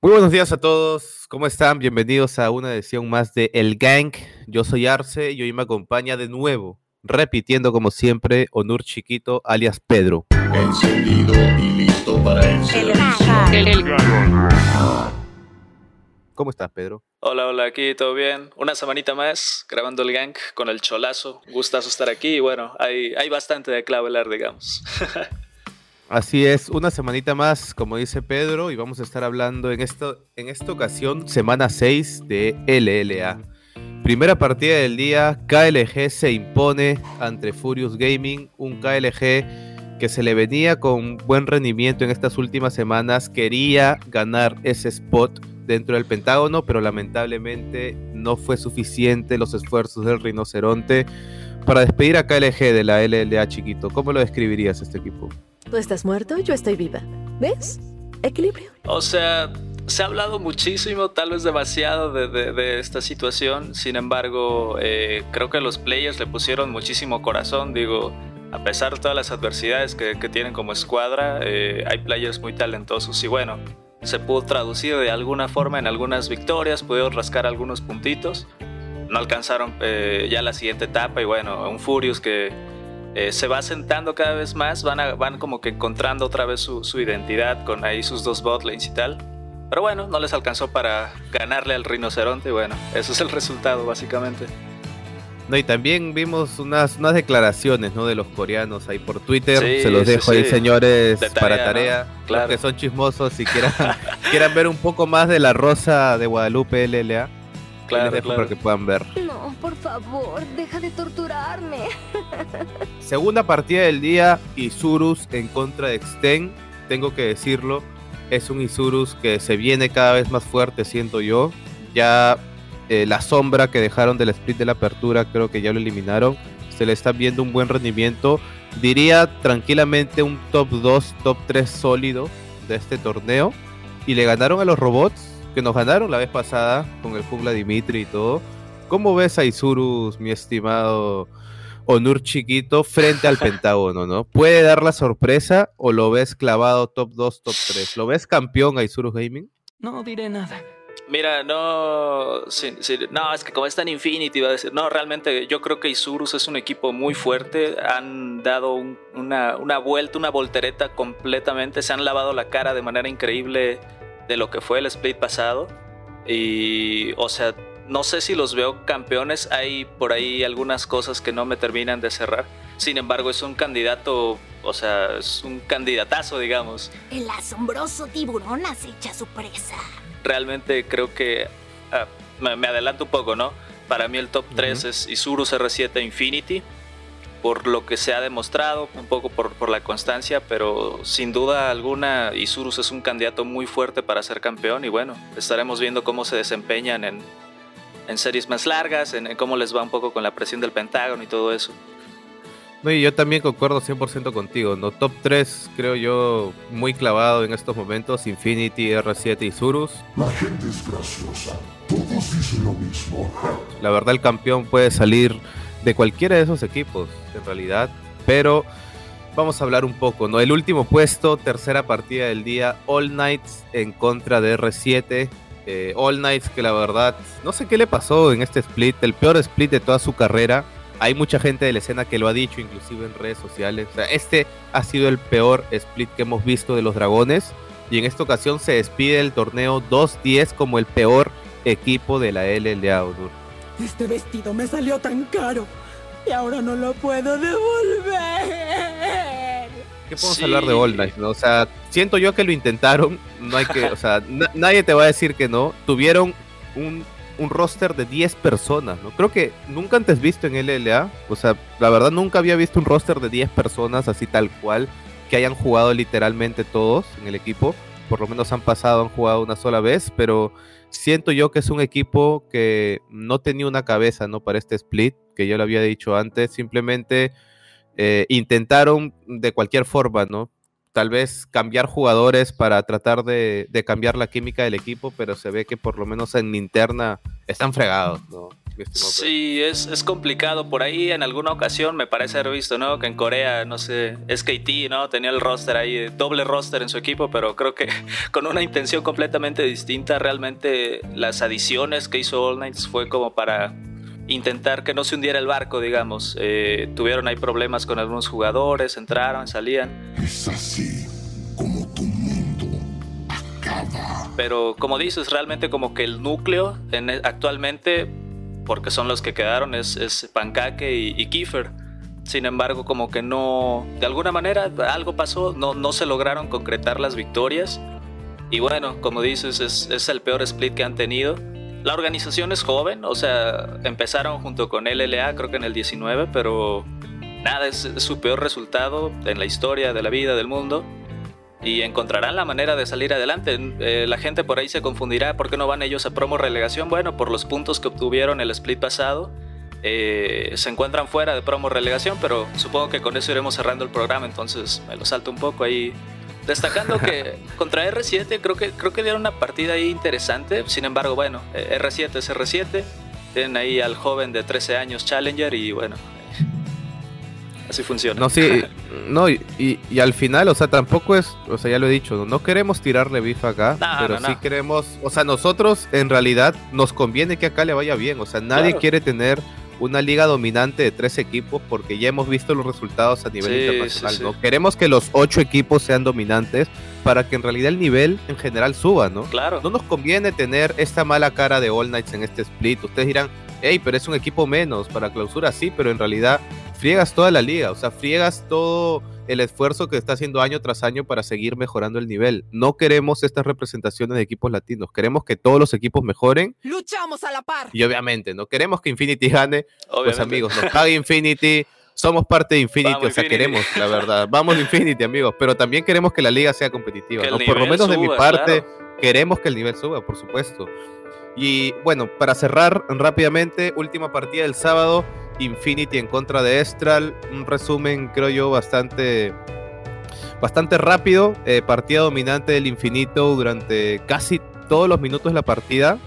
Muy buenos días a todos, ¿cómo están? Bienvenidos a una edición más de El Gang. Yo soy Arce y hoy me acompaña de nuevo, repitiendo como siempre, Onur Chiquito, alias Pedro. Encendido y listo para el servicio. ¿Cómo estás, Pedro? Hola, hola, aquí todo bien. Una semanita más grabando el gang con el cholazo. Gustazo estar aquí y bueno, hay, hay bastante de clavelar, digamos. Así es, una semanita más, como dice Pedro, y vamos a estar hablando en, en esta ocasión, semana 6 de LLA. Primera partida del día, KLG se impone ante Furious Gaming, un KLG que se le venía con buen rendimiento en estas últimas semanas, quería ganar ese spot dentro del Pentágono, pero lamentablemente no fue suficiente los esfuerzos del rinoceronte para despedir a KLG de la LLA chiquito. ¿Cómo lo describirías este equipo? Tú estás muerto, yo estoy viva. ¿Ves? Equilibrio. O sea, se ha hablado muchísimo, tal vez demasiado, de, de, de esta situación. Sin embargo, eh, creo que los players le pusieron muchísimo corazón. Digo, a pesar de todas las adversidades que, que tienen como escuadra, eh, hay players muy talentosos. Y bueno, se pudo traducir de alguna forma en algunas victorias, pudieron rascar algunos puntitos. No alcanzaron eh, ya la siguiente etapa y bueno, un Furious que eh, se va sentando cada vez más, van, a, van como que encontrando otra vez su, su, identidad con ahí sus dos botlanes y tal. Pero bueno, no les alcanzó para ganarle al rinoceronte y bueno, eso es el resultado básicamente. No, y también vimos unas, unas declaraciones ¿no? de los coreanos ahí por Twitter. Sí, Se los dejo sí, ahí, sí. señores, tarea, para tarea. ¿no? Claro. Los que son chismosos y quieran, quieran ver un poco más de la rosa de Guadalupe LLA. Claro, les dejo claro. para que puedan ver. No, por favor, deja de torturarme. Segunda partida del día, Isurus en contra de Exten. Tengo que decirlo, es un Isurus que se viene cada vez más fuerte, siento yo. Ya eh, la sombra que dejaron del split de la apertura, creo que ya lo eliminaron. Se le está viendo un buen rendimiento. Diría tranquilamente un top 2, top 3 sólido de este torneo. Y le ganaron a los robots que nos ganaron la vez pasada con el Jungla Dimitri y todo. ¿Cómo ves a Isurus, mi estimado Onur Chiquito, frente al Pentágono, no? ¿Puede dar la sorpresa o lo ves clavado top 2, top 3? ¿Lo ves campeón a Isurus Gaming? No diré nada. Mira, no, sí, sí, no, es que como está en Infinity, va a decir, no, realmente yo creo que Isurus es un equipo muy fuerte, han dado un, una, una vuelta, una voltereta completamente, se han lavado la cara de manera increíble de lo que fue el split pasado. Y, o sea, no sé si los veo campeones. Hay por ahí algunas cosas que no me terminan de cerrar. Sin embargo, es un candidato, o sea, es un candidatazo, digamos. El asombroso tiburón acecha su presa. Realmente creo que. Ah, me, me, adelanto un poco, ¿no? Para mí el top 3 uh -huh. es Isurus R7 Infinity por lo que se ha demostrado, un poco por, por, la constancia, pero sin duda alguna Isurus es un candidato muy fuerte para ser campeón y bueno, estaremos viendo cómo se desempeñan en, en series más largas, en, en, cómo les va un poco con la presión del Pentágono y todo eso. No, y yo también concuerdo 100% contigo, ¿no? Top 3 creo yo muy clavado en estos momentos, Infinity, R7 y Isurus. La gente es graciosa, todos dicen lo mismo. La verdad el campeón puede salir de cualquiera de esos equipos, en realidad. Pero vamos a hablar un poco, ¿no? El último puesto, tercera partida del día, All Knights en contra de R7. Eh, All Knights que la verdad, no sé qué le pasó en este split, el peor split de toda su carrera. Hay mucha gente de la escena que lo ha dicho, inclusive en redes sociales. Este ha sido el peor split que hemos visto de los dragones. Y en esta ocasión se despide el torneo 2-10 como el peor equipo de la LLA, Onur. Este vestido me salió tan caro y ahora no lo puedo devolver. ¿Qué podemos sí. hablar de All Night? ¿no? O sea, siento yo que lo intentaron. No hay que, o sea, na nadie te va a decir que no. Tuvieron un, un, roster de 10 personas, ¿no? Creo que nunca antes visto en LLA. O sea, la verdad nunca había visto un roster de 10 personas así tal cual que hayan jugado literalmente todos en el equipo. Por lo menos han pasado, han jugado una sola vez, pero siento yo que es un equipo que no tenía una cabeza ¿no? para este split, que yo lo había dicho antes, simplemente eh, intentaron de cualquier forma, ¿no? Tal vez cambiar jugadores para tratar de, cambiar la química del equipo, pero se ve que por lo menos en interna están fregados, ¿no? Sí, es, es complicado. Por ahí en alguna ocasión me parece haber visto, ¿no? Que en Corea, no sé, SKT, ¿no? Tenía el roster ahí, doble roster en su equipo, pero creo que con una intención completamente distinta. Realmente las adiciones que hizo All Knights fue como para intentar que no se hundiera el barco, digamos. Eh, tuvieron ahí problemas con algunos jugadores, entraron, salían. Es así como tu mundo acaba. Pero como dices, realmente como que el núcleo en- actualmente, porque son los que quedaron, es, es Pancake y, y Kiefer. Sin embargo, como que no, de alguna manera algo pasó, no, no se lograron concretar las victorias. Y bueno, como dices, es, es el peor split que han tenido. La organización es joven, o sea, empezaron junto con LLA, creo que en el 19, pero nada, es, su peor resultado en la historia de la vida del mundo y encontrarán la manera de salir adelante. Eh, la gente por ahí se confundirá, ¿por qué no van ellos a promo relegación? Bueno, por los puntos que obtuvieron el split pasado, eh, se encuentran fuera de promo relegación, pero supongo que con eso iremos cerrando el programa, entonces me lo salto un poco ahí. Destacando que contra R7 creo que, creo que dieron una partida ahí interesante, sin embargo, bueno, eh, R7 es R7, tienen ahí al joven de 13 años Challenger y bueno, así funciona. No, sí, no, y, y- y al final, o sea, tampoco es, o sea, ya lo he dicho, no, No queremos tirarle bifa acá, No, pero no, sí no. queremos, o sea, nosotros en realidad nos conviene que acá le vaya bien, o sea, nadie Claro. quiere tener una liga dominante de tres equipos porque ya hemos visto los resultados a nivel Sí, internacional, sí, sí. ¿no? Queremos que los ocho equipos sean dominantes para que en realidad el nivel en general suba, ¿no? Claro. No nos conviene tener esta mala cara de All Knights en este split. Ustedes dirán, hey, pero es un equipo menos para clausura, sí, pero en realidad friegas toda la liga, o sea, friegas todo el esfuerzo que está haciendo año tras año para seguir mejorando el nivel. No queremos estas representaciones de equipos latinos, queremos que todos los equipos mejoren Luchamos a la par. y obviamente no queremos que Infinity gane, pues Obviamente. amigos, nos paga Infinity. Somos parte de Infinity, Vamos, o sea, Infinity. queremos, la verdad. Vamos Infinity, amigos, pero también queremos que la liga sea competitiva. Por lo menos de mi parte, claro. queremos que el nivel suba, por supuesto. Y bueno, para cerrar rápidamente, última partida del sábado, Infinity en contra de Estral. Un resumen, creo yo, bastante, bastante rápido. Eh, partida dominante del Infinito durante casi todos los minutos de la partida.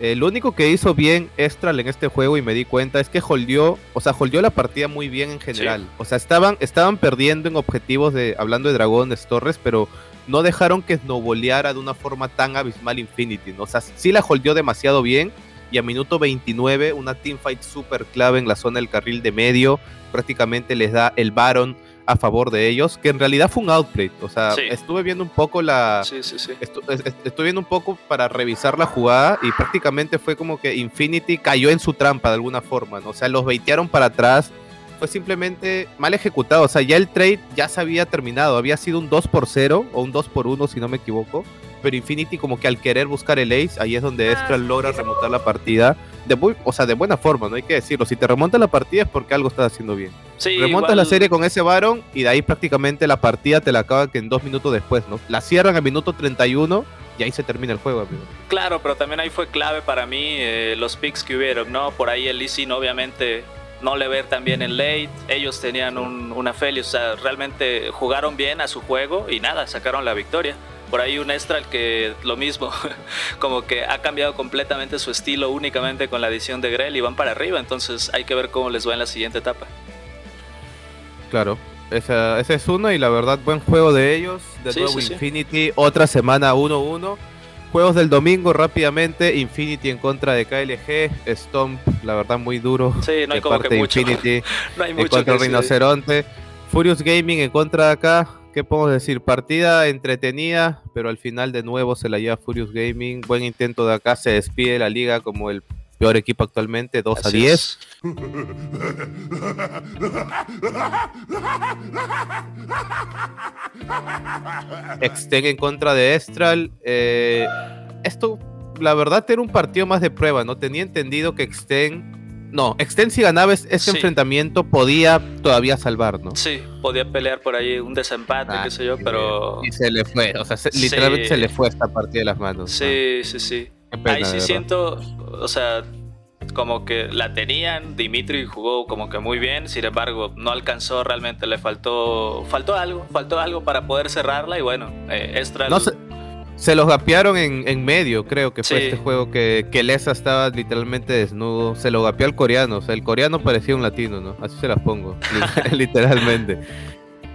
Eh, lo único que hizo bien Estral en este juego y me di cuenta es que holdeó, o sea, holdeó la partida muy bien en general. O sea, estaban, estaban perdiendo en objetivos de, hablando de Dragones Torres, pero no dejaron que snowboleara de una forma tan abismal Infinity, ¿no? O sea, sí la holdeó demasiado bien y a minuto 29 una teamfight súper clave en la zona del carril de medio, prácticamente les da el Baron a favor de ellos, que en realidad fue un outplay, o sea, Sí. estuve viendo un poco la... Sí, sí, sí. Estu- es- es- estuve viendo un poco para revisar la jugada y prácticamente fue como que Infinity cayó en su trampa de alguna forma, ¿no? O sea, los baitearon para atrás, fue simplemente mal ejecutado, o sea, ya el trade ya se había terminado, había sido un 2 por 0 o un 2 por 1 si no me equivoco, pero Infinity como que al querer buscar el ace, ahí es donde Estral logra remontar la partida, de muy, o sea, de buena forma, no hay que decirlo, si te remonta la partida es porque algo estás haciendo bien. Sí, Remontas igual- la serie con ese Baron y de ahí prácticamente la partida te la acaban que en dos minutos después, ¿no? La cierran al minuto 31 y ahí se termina el juego, amigo. Claro, pero también ahí fue clave para mí eh, los picks que hubieron, ¿no? Por ahí el Lee obviamente no le ver tan bien en late, ellos tenían un, una Feli, o sea, realmente jugaron bien a su juego y nada, sacaron la victoria. Por ahí un Estral que lo mismo, como que ha cambiado completamente su estilo únicamente con la adición de Grell y van para arriba, entonces hay que ver cómo les va en la siguiente etapa. Claro. Esa, ese es uno y la verdad, buen juego de ellos. De Sí, nuevo sí, sí. Infinity, otra semana 1-1. Juegos del domingo rápidamente. Infinity en contra de KLG. Stomp, la verdad, muy duro. Sí, no hay de como parte que mucho. Infinity. No hay en mucho contra que. Rinoceronte. Furious Gaming en contra de acá. ¿Qué podemos decir? Partida entretenida, pero al final de nuevo se la lleva Furious Gaming. Buen intento de acá. Se despide la liga como el peor equipo actualmente, 2 a Así 10. es. Exten en contra de Estral. eh, esto, la verdad, era un partido más de prueba, ¿no? Tenía entendido que Exten. No, Exten si ganaba es- este Sí. enfrentamiento podía todavía salvar, ¿no? Sí, podía pelear por ahí un desempate, Ah, qué sé yo, pero... Y se le fue, o sea, se- Sí. literalmente se le fue esta partida de las manos. Sí, sí, sí. Ahí sí siento, o sea, como que la tenían, Dimitri jugó como que muy bien, sin embargo, no alcanzó realmente, le faltó faltó algo, faltó algo para poder cerrarla y bueno, eh, Estral No sé, Se los gapearon en, en medio, creo que fue Sí. este juego que, que Lesa estaba literalmente desnudo. Se lo gapeó al coreano. O sea, el coreano parecía un latino, ¿no? Así se las pongo, li- literalmente.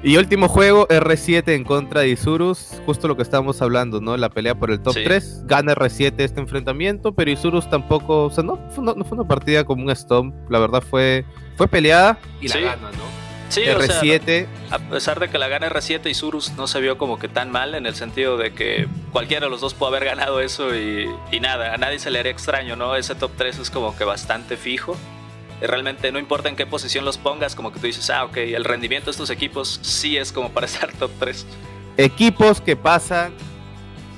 Y último juego, R7 en contra de Isurus. Justo lo que estábamos hablando, ¿no? La pelea por el top Sí. 3. Gana R7 este enfrentamiento, pero Isurus tampoco. O sea, no fue una, no fue una partida como un stomp. La verdad fue, fue peleada y la Sí. gana, ¿no? Sí, o sea, R7. a pesar de que la gana R7 y Surus no se vio como que tan mal en el sentido de que cualquiera de los dos pudo haber ganado eso y, y nada, a nadie se le haría extraño, ¿no? Ese top 3 es como que bastante fijo. Y realmente no importa en qué posición los pongas, como que tú dices, ah, ok, el rendimiento de estos equipos sí es como para estar top 3. equipos que pasan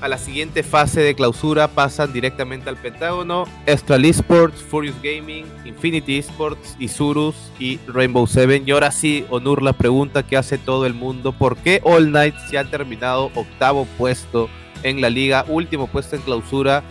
a la siguiente fase de clausura pasan directamente al Pentágono. Astral Esports, Furious Gaming, Infinity Esports, Isurus y Rainbow Seven. Y ahora sí, Onur, la pregunta que hace todo el mundo. ¿Por qué All Night se ha terminado octavo puesto en la liga? Último puesto en clausura.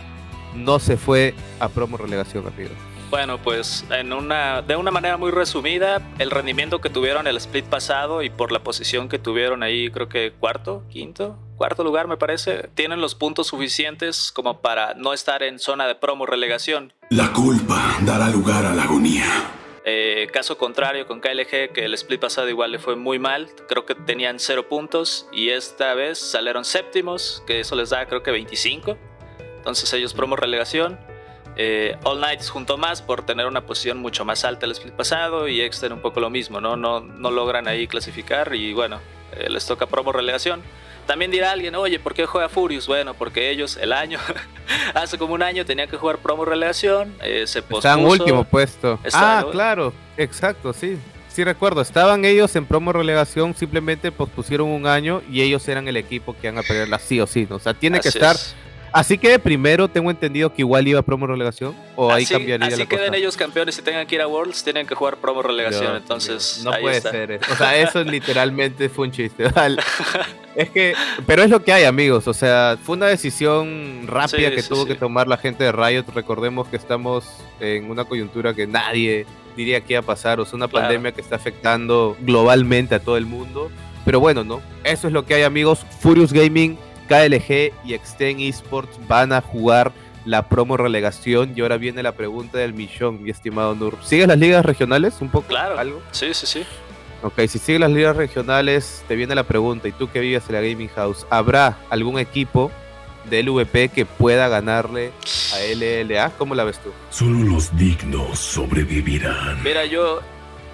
No se fue a promo relegación, amigo. Bueno, pues en una, de una manera muy resumida, el rendimiento que tuvieron el split pasado y por la posición que tuvieron ahí, creo que cuarto, quinto, cuarto lugar me parece, tienen los puntos suficientes como para no estar en zona de promo relegación. La culpa dará lugar a la agonía. Eh, caso contrario con KLG, que el split pasado igual le fue muy mal, creo que tenían cero puntos y esta vez salieron séptimos, que eso les da creo que 25. Entonces ellos promo relegación. Eh, All Knights junto más por tener una posición mucho más alta el split pasado y Exter un poco lo mismo, ¿no? No, no logran ahí clasificar y bueno, eh, les toca promo relegación. También dirá alguien, oye, ¿por qué juega Furious? Bueno, porque ellos el año, hace como un año tenían que jugar promo relegación, eh, se pospuso. Está en último puesto. Está ah, claro, exacto, sí. Sí recuerdo, estaban ellos en promo relegación, simplemente pospusieron un año y ellos eran el equipo que iban a pelearla sí o sí, ¿no? O sea, tiene que estar... es. Así que primero tengo entendido que igual iba a promo relegación o ahí cambiaría así la queden cosa. ellos campeones y tengan que ir a Worlds, tienen que jugar promo relegación. Entonces, no ahí puede está. ser. eso. O sea, eso literalmente fue un chiste. Sea, es que, pero es lo que hay, amigos. O sea, fue una decisión rápida Sí, que sí, tuvo sí. que tomar la gente de Riot. Recordemos que estamos en una coyuntura que nadie diría que iba a pasar. O sea, una Claro. pandemia que está afectando globalmente a todo el mundo. Pero bueno, ¿no? Eso es lo que hay, amigos. Furious Gaming, KLG y Extend Esports van a jugar la promo relegación. Y ahora viene la pregunta del millón, mi estimado Nur. ¿Sigues las ligas regionales? Un poco. Claro. ¿Algo? Sí, sí, sí. Ok, si sigues las ligas regionales, te viene la pregunta, y tú que vives en la Gaming House, ¿habrá algún equipo de LVP que pueda ganarle a LLA? ¿Cómo la ves tú? Solo los dignos sobrevivirán. Mira, yo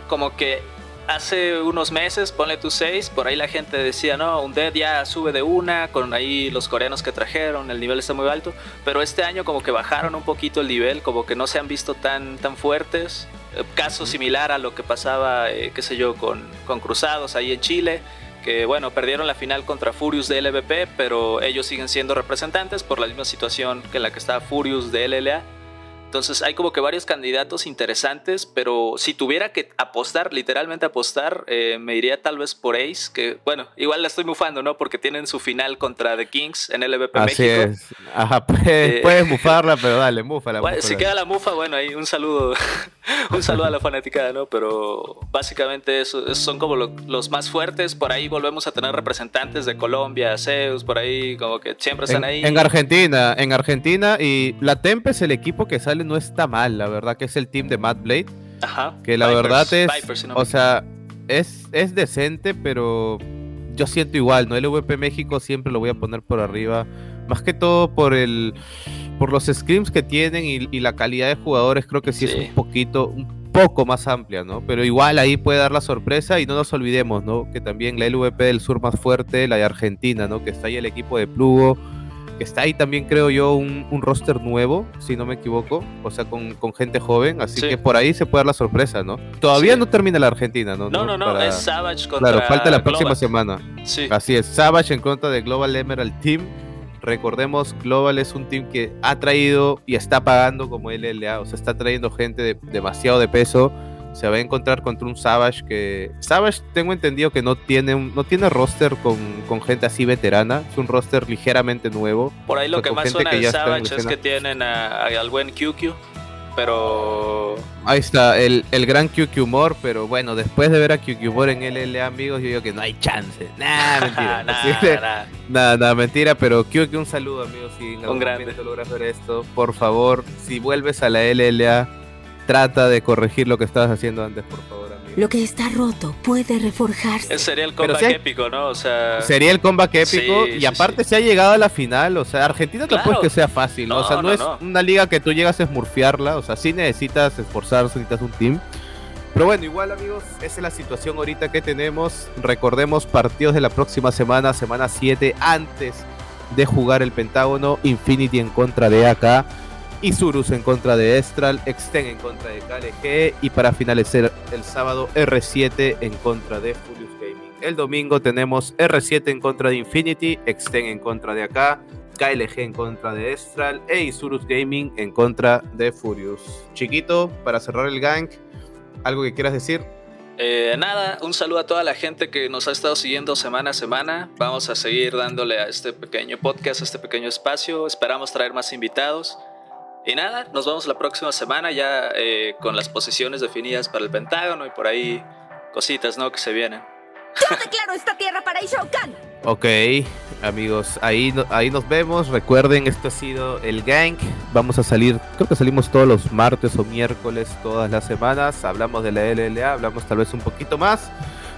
como que hace unos meses, ponle tú seis, por ahí la gente decía, no, un Dead ya sube de una, con ahí los coreanos que trajeron, el nivel está muy alto, pero este año como que bajaron un poquito el nivel, como que no se han visto tan, tan fuertes. Eh, Caso similar a lo que pasaba, eh, qué sé yo, con, con Cruzados ahí en Chile, que bueno, perdieron la final contra Furious de LVP, pero ellos siguen siendo representantes por la misma situación que en la que está Furious de LLA. Entonces hay como que varios candidatos interesantes, pero si tuviera que apostar, literalmente apostar, eh, me iría tal vez por Ace, que bueno, igual la estoy mufando, ¿no? Porque tienen su final contra The Kings en LVP Así México. es. Ajá, puedes, Eh, puedes mufarla, pero dale, múfala. Bueno, si queda la mufa, bueno, ahí un saludo, un saludo a la fanaticada, ¿no? Pero básicamente eso, son como lo- los más fuertes. Por ahí volvemos a tener representantes de Colombia, Zeus, por ahí como que siempre están En, ahí. en Argentina, en Argentina, y la Tempes, el equipo que sale, no está mal, la verdad, que es el team de Matt Blade. Ajá. Que la Vipers, verdad es, Vipers, o sea, es, es decente, pero yo siento igual, ¿no? El VP México siempre lo voy a poner por arriba, más que todo por el por los scrims que tienen y, y la calidad de jugadores, creo que sí, Sí. es un poquito, un poco más amplia, ¿no? Pero igual ahí puede dar la sorpresa y no nos olvidemos, ¿no? Que también la LVP del sur más fuerte, la de Argentina, ¿no? Que está ahí el equipo de Plugo, que está ahí también, creo yo, un, un roster nuevo, si no me equivoco, o sea, con, con gente joven, así Sí. que por ahí se puede dar la sorpresa, ¿no? Todavía Sí. no termina la Argentina, ¿no? No, no, no, Para- es Savage contra Claro, falta la próxima semana. Sí. Así es, Savage en contra de Global Emerald Team. Recordemos, Global es un team que ha traído y está pagando como LLA, o sea, está trayendo gente de- demasiado de peso. Se va a encontrar contra un Savage que. Savage, tengo entendido que no tiene, un- no tiene roster con, con gente así veterana, es un roster ligeramente nuevo. Por ahí lo O sea, que más suena de Savage es que tienen a- a- al buen QQ. pero Ahí está, el, el gran QQ Humor, pero bueno, después de ver a QQ Humor en LLA, amigos, yo digo que no hay chance. Nah, mentira. Nah. Nada, nada, mentira, pero QQ un saludo, amigos, si en algún grande. momento logras ver esto, por favor, si vuelves a la LLA, trata de corregir lo que estabas haciendo antes, por favor, amigo. Lo que está roto puede reforjarse. sería el comeback si hay- épico, ¿no? O sea, Sería el comeback épico Sí, y aparte sí. se ha llegado a la final, o sea, Argentina Claro. tampoco es que sea fácil, ¿no? o sea, No, es no. una liga que tú llegas a esmurfiarla, o sea, sí necesitas esforzarse, necesitas un team. Pero bueno, igual amigos, esa es la situación ahorita que tenemos. Recordemos partidos de la próxima semana, semana 7, antes de jugar el Pentágono, Infinity en contra de AK, Isurus en contra de Estral, Exten en contra de KLG y para finalizar el sábado R7 en contra de Furious Gaming. El domingo tenemos R7 en contra de Infinity, Exten en contra de AK, KLG en contra de Estral e Isurus Gaming en contra de Furious. Chiquito, para cerrar el gang, ¿algo que quieras decir? Eh, nada, un saludo a toda la gente que nos ha estado siguiendo semana a semana. Vamos a seguir dándole a este pequeño podcast, a este pequeño espacio. Esperamos traer más invitados. Y nada, nos vemos la próxima semana ya eh, con las posiciones definidas para el Pentágono y por ahí cositas, ¿no? Que se vienen. Yo declaro esta tierra para Shao Kahn. Ok, amigos, ahí, ahí nos vemos. Recuerden, esto ha sido el Gang. Vamos a salir, creo que salimos todos los martes o miércoles, todas las semanas. Hablamos de la LLA, hablamos tal vez un poquito más.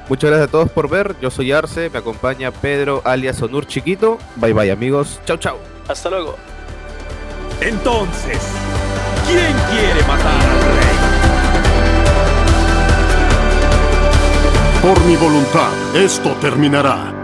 Muchas gracias a todos por ver. Yo soy Arce, me acompaña Pedro alias Onur Chiquito. Bye bye, amigos. Chau, chau. Hasta luego. Entonces, ¿quién quiere matar al rey? Por mi voluntad, esto terminará.